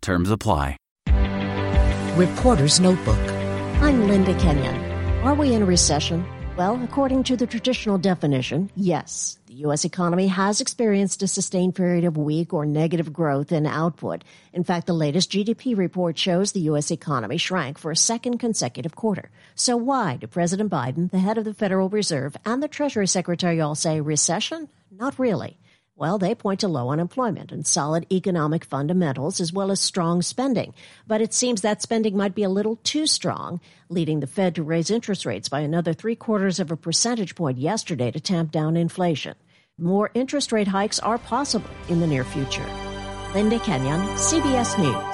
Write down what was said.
Terms apply. Reporter's Notebook. I'm Linda Kenyon. Are we in a recession? Well, according to the traditional definition, yes. The U.S. economy has experienced a sustained period of weak or negative growth in output. In fact, the latest GDP report shows the U.S. economy shrank for a second consecutive quarter. So why do President Biden, the head of the Federal Reserve, and the Treasury Secretary all say recession? Not really. Well, they point to low unemployment and solid economic fundamentals as well as strong spending. But it seems that spending might be a little too strong, leading the Fed to raise interest rates by another three quarters of a percentage point yesterday to tamp down inflation. More interest rate hikes are possible in the near future. Linda Kenyon, CBS News.